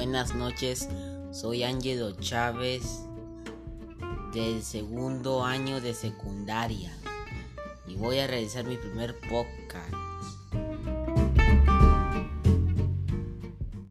buenas noches. Soy Ángelo Chávez del segundo año de secundaria y voy a realizar mi primer podcast.